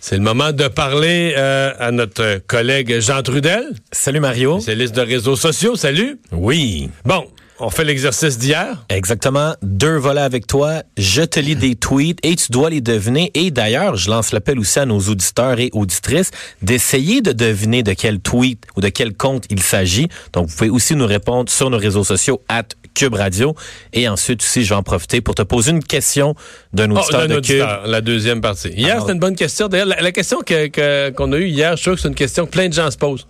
C'est le moment de parler euh, à notre collègue Jean Trudel, Salut Mario. spécialiste de réseaux sociaux. Salut. Oui. Bon, on fait l'exercice d'hier. Exactement. Deux volets avec toi. Je te lis des tweets et tu dois les deviner. Et d'ailleurs, je lance l'appel aussi à nos auditeurs et auditrices d'essayer de deviner de quel tweet ou de quel compte il s'agit. Donc, vous pouvez aussi nous répondre sur nos réseaux sociaux at Cube Radio. Et ensuite aussi, je vais en profiter pour te poser une question d'un Oh, auditeur d'un de auditeur, la deuxième partie. Hier, c'était une bonne question. D'ailleurs, la, la question que- que- qu'on a eue hier, je suis sûr que c'est une question que plein de gens se posent.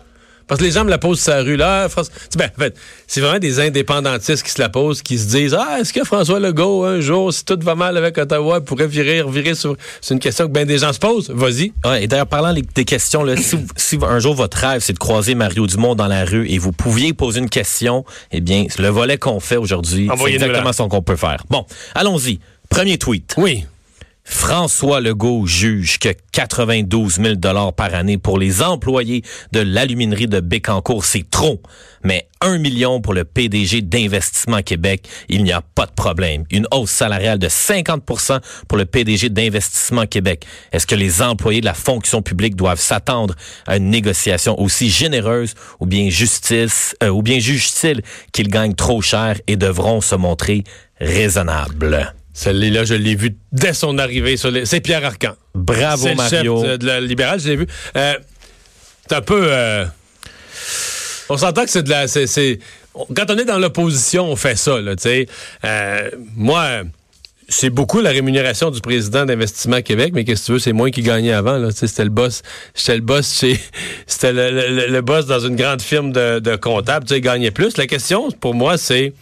Parce que les gens me la posent sur la rue. Là, François- ben, en fait, c'est vraiment des indépendantistes qui se la posent, qui se disent Ah, est-ce que François Legault, un jour, si tout va mal avec Ottawa, pourrait virer, virer sur. C'est une question que bien des gens se posent? Vas-y. Ouais, et d'ailleurs, parlant des questions, là, si, si un jour votre rêve, c'est de croiser Mario Dumont dans la rue et vous pouviez poser une question, eh bien, le volet qu'on fait aujourd'hui, c'est exactement là. ce qu'on peut faire. Bon, allons-y. Premier tweet. Oui. François Legault juge que 92 000 dollars par année pour les employés de l'aluminerie de Bécancour, c'est trop. Mais 1 million pour le PDG d'Investissement Québec, il n'y a pas de problème. Une hausse salariale de 50% pour le PDG d'Investissement Québec. Est-ce que les employés de la fonction publique doivent s'attendre à une négociation aussi généreuse ou bien justice, euh, ou bien juge-t-il qu'ils gagnent trop cher et devront se montrer raisonnables? Celle-là, je l'ai vue dès son arrivée sur les. C'est Pierre Arcan. Bravo chef Mario. de, de la libérale, je l'ai vu. Euh, c'est un peu. euh, on s'entend que c'est de la. quand on est dans l'opposition, on fait ça, là, tu sais. Euh, moi. C'est beaucoup la rémunération du président d'Investissement Québec, mais qu'est-ce que tu veux, c'est moi qui gagnais avant. C'était le boss. J'étais le boss chez. C'était le, le- le boss dans une grande firme de, de comptables. Tu sais, il gagnait plus. La question, pour moi, c'est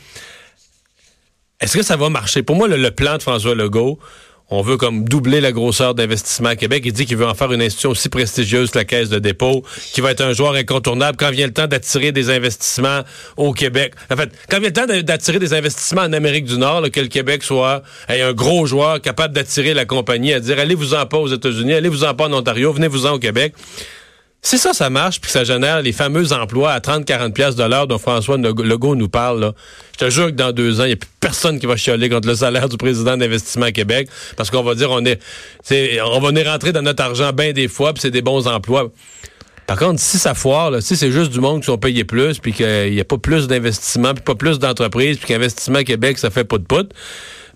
est-ce que ça va marcher? Pour moi, le, plan de François Legault, on veut comme doubler la grosseur d'investissement à Québec. Il dit qu'il veut en faire une institution aussi prestigieuse que la Caisse de dépôt, qui va être un joueur incontournable quand vient le temps d'attirer des investissements au Québec? En fait, quand vient le temps d'attirer des investissements en Amérique du Nord, que le Québec soit ait un gros joueur capable d'attirer la compagnie à dire allez-vous-en pas aux États-Unis, allez-vous-en pas en Ontario, venez-vous-en au Québec. Si ça, ça marche, puis que ça génère les fameux emplois à 30-40 pièces de l'heure dont François Legault nous parle, là, je te jure que dans deux ans, il n'y a plus personne qui va chialer contre le salaire du président d'Investissement Québec, parce qu'on va dire, on est, on va venir rentrer dans notre argent bien des fois, puis c'est des bons emplois. Par contre, si ça foire, là, si c'est juste du monde qui sont payés plus, puis qu'il n'y a pas plus d'investissement, puis pas plus d'entreprises, puis qu'Investissement Québec, ça fait pas de pout,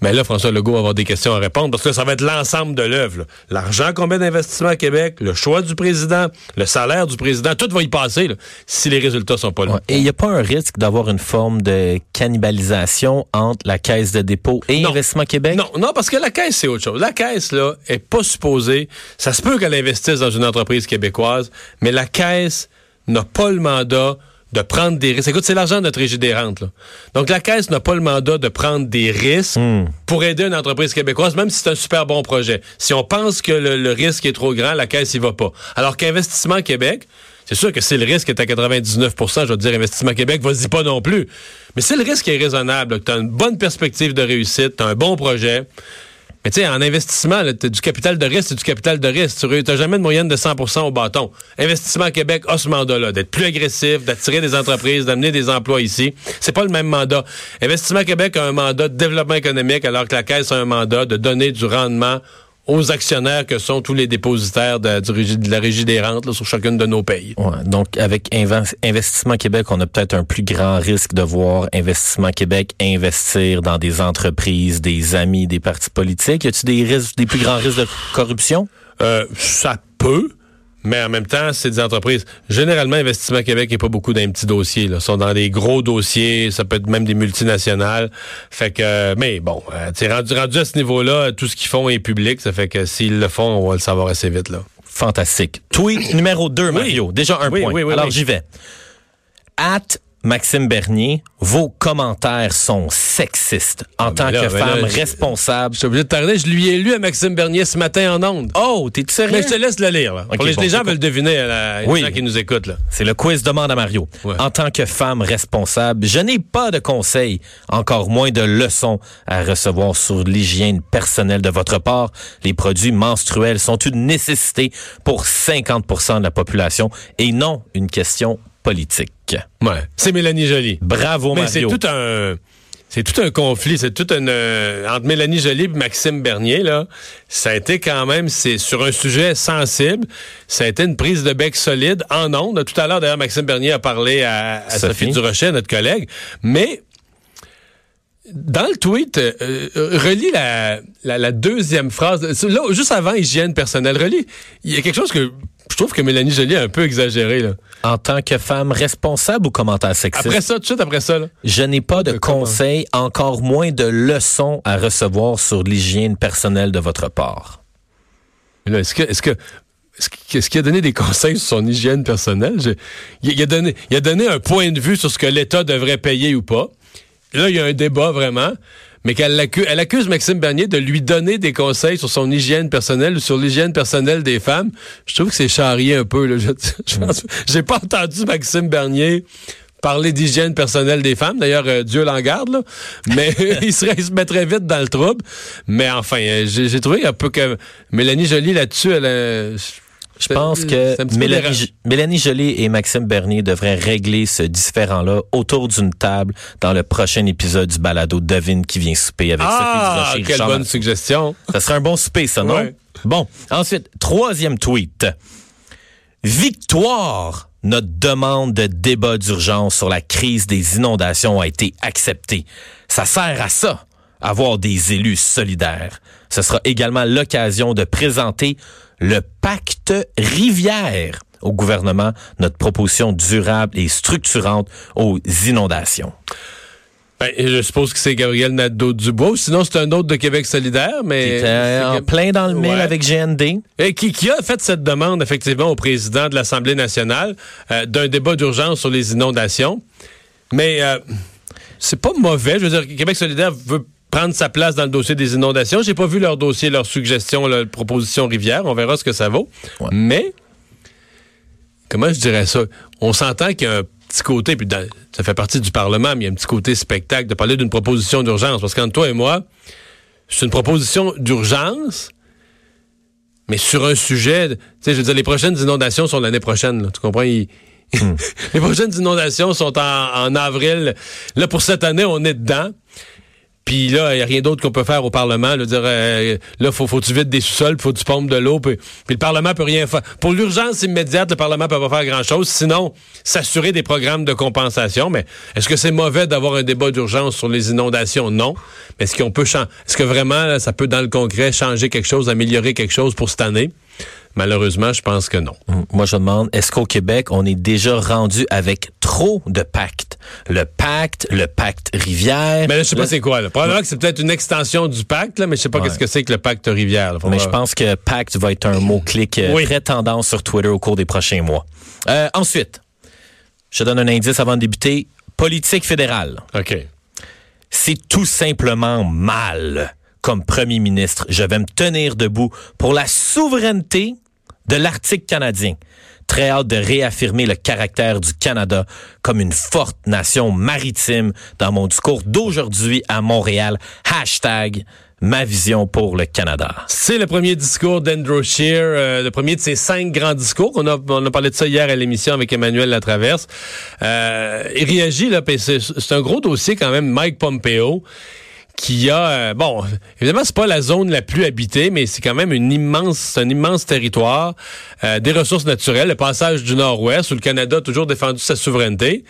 mais là, François Legault va avoir des questions à répondre, parce que ça va être l'ensemble de l'œuvre. L'argent qu'on met d'Investissement Québec, le choix du président, le salaire du président, tout va y passer, là, si les résultats sont pas là. Ouais. Et il n'y a pas un risque d'avoir une forme de cannibalisation entre la Caisse de dépôt et Non. Investissement Québec? Non, non, parce que la caisse, c'est autre chose. La caisse, là, est pas supposée. Ça se peut qu'elle investisse dans une entreprise québécoise, mais la caisse n'a pas le mandat de prendre des risques. Écoute, c'est l'argent de notre régie des rentes. Là. Donc, la caisse n'a pas le mandat de prendre des risques pour aider une entreprise québécoise, même si c'est un super bon projet. Si on pense que le, le risque est trop grand, la caisse y va pas. Alors qu'Investissement Québec, c'est sûr que si le risque est à 99% je vais te dire Investissement Québec, vas-y pas non plus. Mais si le risque est raisonnable, tu as une bonne perspective de réussite, tu as un bon projet, mais tu sais, en investissement, as du capital de risque, c'est du capital de risque. Tu n'as jamais de moyenne de 100% au bâton. Investissement Québec a ce mandat-là, d'être plus agressif, d'attirer des entreprises, d'amener des emplois ici. C'est pas le même mandat. Investissement Québec a un mandat de développement économique, alors que la Caisse a un mandat de donner du rendement aux actionnaires que sont tous les dépositaires de, la Régie des rentes là, sur chacune de nos pays. Ouais, donc, avec Investissement Québec, on a peut-être un plus grand risque de voir Investissement Québec investir dans des entreprises, des amis, des partis politiques. Y a-t-il des risques, des plus grands risques de corruption? Euh, ça peut, mais en même temps, c'est des entreprises. Généralement, Investissement Québec n'est pas beaucoup d'un petit dossier. Là. Ils sont dans des gros dossiers, ça peut être même des multinationales. Fait que, euh, mais bon, euh, tu rendu, rendu à ce niveau-là, tout ce qu'ils font est public. Ça fait que s'ils le font, on va le savoir assez vite. Là. Fantastique. Tweet numéro 2, Mario. Déjà un Oui, point. oui, oui, Alors, j'y vais. At Maxime Bernier, vos commentaires sont sexistes en tant ben là, que ben femme là, responsable. Je suis obligé de tarder. Je lui ai lu à Maxime Bernier ce matin en ondes. Oh, t'es sérieux? Mais je te laisse le lire. Là. Pour les, bon, les gens c'est veulent deviner, les Oui. gens qui nous écoutent. Là. C'est le quiz demande à Mario. Ouais. En tant que femme responsable, je n'ai pas de conseils, encore moins de leçons à recevoir sur l'hygiène personnelle de votre part. Les produits menstruels sont une nécessité pour 50% de la population et non une question politique. Ouais. C'est Mélanie Joly. Bravo Mais c'est tout un. C'est tout un conflit, c'est tout un euh, entre Mélanie Joly et Maxime Bernier là. Ça a été quand même c'est sur un sujet sensible. Ça a été une prise de bec solide en ondes. Tout à l'heure d'ailleurs Maxime Bernier a parlé à, à Sophie. Sophie Durocher, notre collègue, mais dans le tweet, euh, euh, relis la, la, la deuxième phrase. Là, juste avant hygiène personnelle, relis. Il y a quelque chose que je trouve que Mélanie Joly a un peu exagéré là. En tant que femme responsable ou commentaire sexiste? Après ça, tout de suite après ça là. Je n'ai pas de De comment? conseils, encore moins de leçons à recevoir sur l'hygiène personnelle de votre part. Est-ce que, est-ce que, est-ce qu'il a donné des conseils sur son hygiène personnelle? Je- il a donné, il a donné un point de vue sur ce que l'État devrait payer ou pas. Là, il y a un débat vraiment, mais qu'elle accuse, elle accuse Maxime Bernier de lui donner des conseils sur son hygiène personnelle ou sur l'hygiène personnelle des femmes. Je trouve que c'est charrié un peu. Là. Je, pense- j'ai pas entendu Maxime Bernier parler d'hygiène personnelle des femmes. D'ailleurs, euh, Dieu l'en garde, là. Mais il, serait, il se mettrait vite dans le trouble. Mais enfin, euh, j'ai j'ai trouvé un peu que Mélanie Joly là-dessus, elle a- Je pense que Mélanie, Joly et Maxime Bernier devraient régler ce différend-là autour d'une table dans le prochain épisode du balado Devine qui vient souper avec Ah, Sophie Durocher. quelle Richard bonne Martin. suggestion. Ça serait un bon souper, ça, non? Ouais. Bon. Ensuite, troisième tweet. Victoire! Notre demande de débat d'urgence sur la crise des inondations a été acceptée. Ça sert à ça, avoir des élus solidaires. Ce sera également l'occasion de présenter le pacte rivière au gouvernement, notre proposition durable et structurante aux inondations. Ben, je suppose que c'est Gabriel Nadeau-Dubois. Sinon, c'est un autre de Québec solidaire, mais... C'était en plein dans le mille Ouais. avec GND. Et qui, qui a fait cette demande, effectivement, au président de l'Assemblée nationale euh, d'un débat d'urgence sur les inondations. Mais euh, c'est pas mauvais. Je veux dire, Québec solidaire veut prendre sa place dans le dossier des inondations. J'ai pas vu leur dossier, leur suggestion, leur proposition rivière. On verra ce que ça vaut. Ouais. Mais, comment je dirais ça? On s'entend qu'il y a un petit côté, puis dans- ça fait partie du Parlement, mais il y a un petit côté spectacle de parler d'une proposition d'urgence. Parce qu'entre toi et moi, c'est une proposition d'urgence, mais sur un sujet, tu sais, je veux dire, les prochaines inondations sont l'année prochaine, là, tu comprends? Ils- les prochaines inondations sont en, en avril. Là, pour cette année, on est dedans. Puis là, il n'y a rien d'autre qu'on peut faire au Parlement. Là, dire, euh, là faut, faut tu vides des sous-sols, faut tu pompes de l'eau. Puis, le Parlement peut rien faire. Pour l'urgence immédiate, le Parlement peut pas faire grand-chose. Sinon, s'assurer des programmes de compensation. Mais est-ce que c'est mauvais d'avoir un débat d'urgence sur les inondations? Non. Mais est-ce qu'on peut Est-ce que vraiment, ça peut, dans le concret, changer quelque chose, améliorer quelque chose pour cette année? Malheureusement, je pense que non. Hum, Moi, je demande, est-ce qu'au Québec, on est déjà rendu avec trop de pactes? Le pacte, le pacte rivière. Mais là, je sais pas c'est quoi. Là. Probablement que c'est peut-être une extension du pacte, là, mais je sais pas Ouais. qu'est-ce que c'est que le pacte rivière. là. Mais voir. je pense que pacte va être un mot-clic euh, Oui. très tendance sur Twitter au cours des prochains mois. Euh, ensuite, je te donne un indice avant de débuter. Politique fédérale. OK. C'est tout simplement mal. Comme premier ministre, je vais me tenir debout pour la souveraineté de l'Arctique canadien. Très hâte de réaffirmer le caractère du Canada comme une forte nation maritime dans mon discours d'aujourd'hui à Montréal. Hashtag ma vision pour le Canada. C'est le premier discours d'Andrew Scheer, euh, le premier de ses cinq grands discours. On a, on a parlé de ça hier à l'émission avec Emmanuel Latraverse. Euh, il réagit, là, c'est un gros dossier quand même, Mike Pompeo, qui a, euh, bon, évidemment, c'est pas la zone la plus habitée, mais c'est quand même une immense, un immense territoire, euh, des ressources naturelles, le passage du Nord-Ouest, où le Canada a toujours défendu sa souveraineté.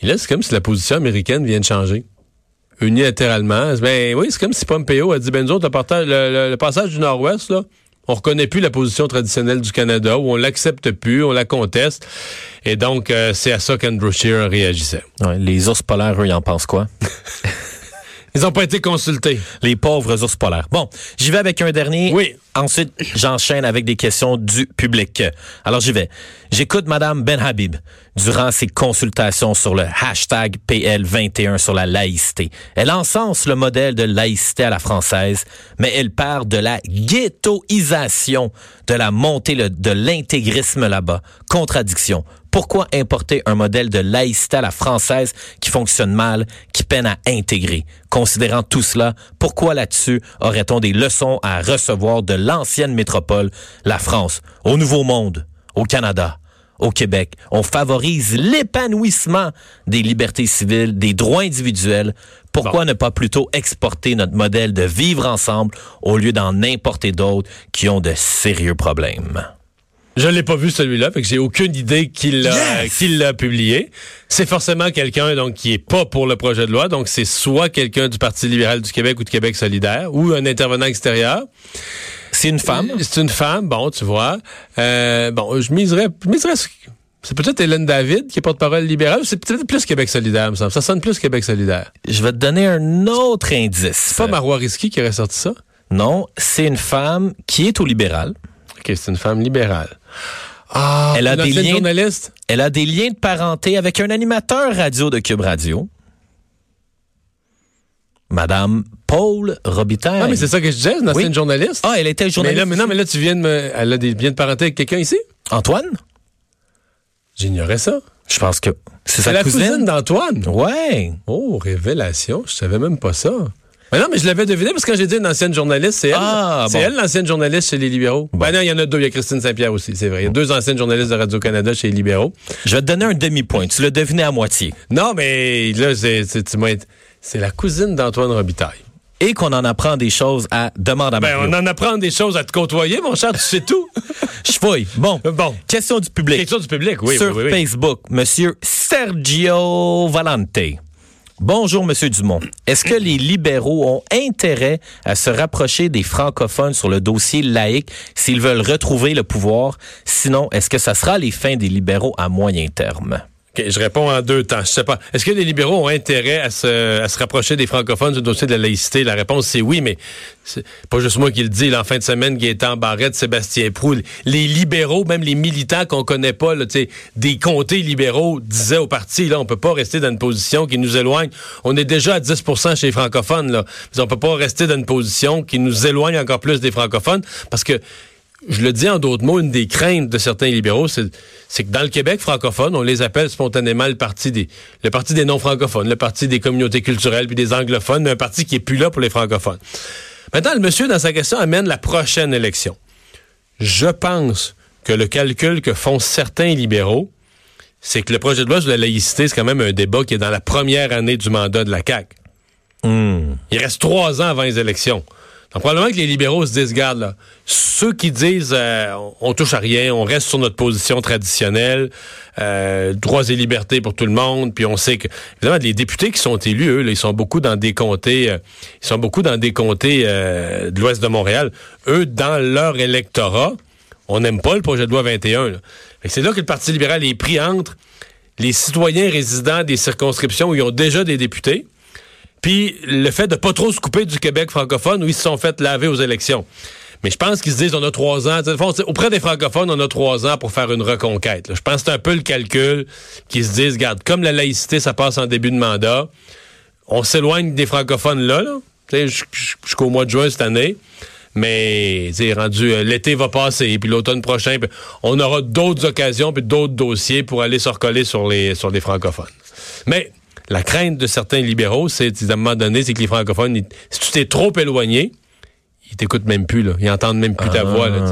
Et là, c'est comme si la position américaine vient de changer unilatéralement. Ben oui, c'est comme si Pompeo a dit, ben nous autres, le, le- le- passage du Nord-Ouest, là, on reconnaît plus la position traditionnelle du Canada, ou on l'accepte plus, on la conteste. Et donc, euh, c'est à ça qu'Andrew Scheer réagissait. Ouais, les ours polaires, eux, ils en pensent quoi? Ils n'ont pas été consultés. Les pauvres ours polaires. Bon, j'y vais avec un dernier. Oui. Ensuite, j'enchaîne avec des questions du public. Alors, j'y vais. J'écoute Madame Ben Habib durant ses consultations sur le hashtag PL21 sur la laïcité. Elle encense le modèle de laïcité à la française, mais elle parle de la ghettoisation, de la montée de l'intégrisme là-bas. Contradiction. Pourquoi importer un modèle de laïcité à la française qui fonctionne mal, qui peine à intégrer? Considérant tout cela, pourquoi là-dessus aurait-on des leçons à recevoir de l'ancienne métropole, la France, au Nouveau Monde, au Canada? au Québec? On favorise l'épanouissement des libertés civiles, des droits individuels. Pourquoi ne pas plutôt exporter notre modèle de vivre ensemble au lieu d'en importer d'autres qui ont de sérieux problèmes? Je l'ai pas vu celui-là, fait que j'ai aucune idée qu'il l'a qu'il l'a publié. C'est forcément quelqu'un donc qui est pas pour le projet de loi, donc c'est soit quelqu'un du Parti libéral du Québec ou de Québec solidaire ou un intervenant extérieur. C'est une femme? C'est une femme, bon, tu vois. Euh, bon, je miserais, je miserais c'est peut-être Hélène David qui est porte-parole libérale, c'est peut-être plus Québec solidaire, me semble. Ça sonne plus Québec solidaire. Je vais te donner un autre indice. C'est pas Marois Risky qui aurait sorti ça? Non, c'est une femme qui est au libéral. OK, c'est une femme libérale. Ah, elle a des liens, journaliste? Elle a des liens de parenté avec un animateur radio de Cube Radio. Madame Paul Robitaille. Ah, mais c'est ça que je disais, une ancienne journaliste. Ah, elle était journaliste. Mais là, mais non, mais là, tu viens de me. Elle a des liens de parenté avec quelqu'un ici? Antoine? J'ignorais ça. Je pense que c'est sa la cousine, d'Antoine. Ouais. Oh, révélation. Je savais même pas ça. Mais non, mais je l'avais deviné parce que quand j'ai dit une ancienne journaliste, c'est elle. Ah, c'est elle l'ancienne journaliste chez les libéraux. Ben non, il y en a deux. Il y a Christine Saint-Pierre aussi, c'est vrai. Il y a deux anciennes journalistes de Radio-Canada chez les libéraux. Je vais te donner un demi-point. Tu l'as deviné à moitié. Non, mais là, c'est, c'est la cousine d'Antoine Robitaille et qu'on en apprend des choses à demander à ben, on en apprend des choses à te côtoyer, mon cher, tu sais tout. Je fouille. Bon. Bon. Question du public. Question du public, oui. Sur Facebook, Monsieur Sergio Valente. Bonjour, Monsieur Dumont. Est-ce que les libéraux ont intérêt à se rapprocher des francophones sur le dossier laïque s'ils veulent retrouver le pouvoir? Sinon, est-ce que ça sera les fins des libéraux à moyen terme? Je réponds en deux temps. Je sais pas. Est-ce que les libéraux ont intérêt à se, à se rapprocher des francophones du dossier de la laïcité? La réponse, c'est oui, mais c'est pas juste moi qui le dis. en fin de semaine, Gaétan Barrette, Sébastien Prou, les libéraux, même les militants qu'on connaît pas, là, des comtés libéraux, disaient au parti, là, on peut pas rester dans une position qui nous éloigne. On est déjà à 10% chez les francophones, là. On peut pas rester dans une position qui nous éloigne encore plus des francophones parce que je le dis en d'autres mots, une des craintes de certains libéraux, c'est que dans le Québec francophone, on les appelle spontanément le parti des le parti des non-francophones, le parti des communautés culturelles puis des anglophones, mais un parti qui est plus là pour les francophones. Maintenant, le monsieur, dans sa question, amène la prochaine élection. Je pense que le calcul que font certains libéraux, c'est que le projet de loi sur la laïcité, c'est quand même un débat qui est dans la première année du mandat de la CAQ. Hmm. Il reste trois ans avant les élections. Donc, probablement que les libéraux se disent, garde, là, ceux qui disent euh, on touche à rien, on reste sur notre position traditionnelle, euh, droits et libertés pour tout le monde, puis on sait que évidemment les députés qui sont élus, eux, ils sont beaucoup dans des comtés, euh, ils sont beaucoup dans des comtés de l'ouest de Montréal. Eux, dans leur électorat, on n'aime pas le projet de loi 21. C'est là que le Parti libéral est pris entre les citoyens résidents des circonscriptions où ils ont déjà des députés puis le fait de pas trop se couper du Québec francophone où ils se sont fait laver aux élections. Mais je pense qu'ils se disent on a trois ans. auprès des francophones, on a trois ans pour faire une reconquête. Je pense que c'est un peu le calcul qu'ils se disent, regarde, comme la laïcité, ça passe en début de mandat, on s'éloigne des francophones là, là jusqu'au mois de juin cette année. Mais rendu euh, l'été va passer, puis l'automne prochain, on aura d'autres occasions puis d'autres dossiers pour aller se recoller sur les sur les francophones. Mais la crainte de certains libéraux, c'est à un moment donné, c'est que les francophones, si tu t'es trop éloigné, ils t'écoutent même plus, là. Ils entendent même plus ta voix, là,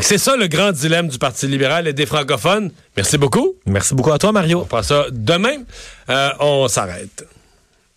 c'est ça le grand dilemme du Parti libéral et des francophones. Merci beaucoup. Merci beaucoup à toi, Mario. On fera ça demain. Euh, on s'arrête.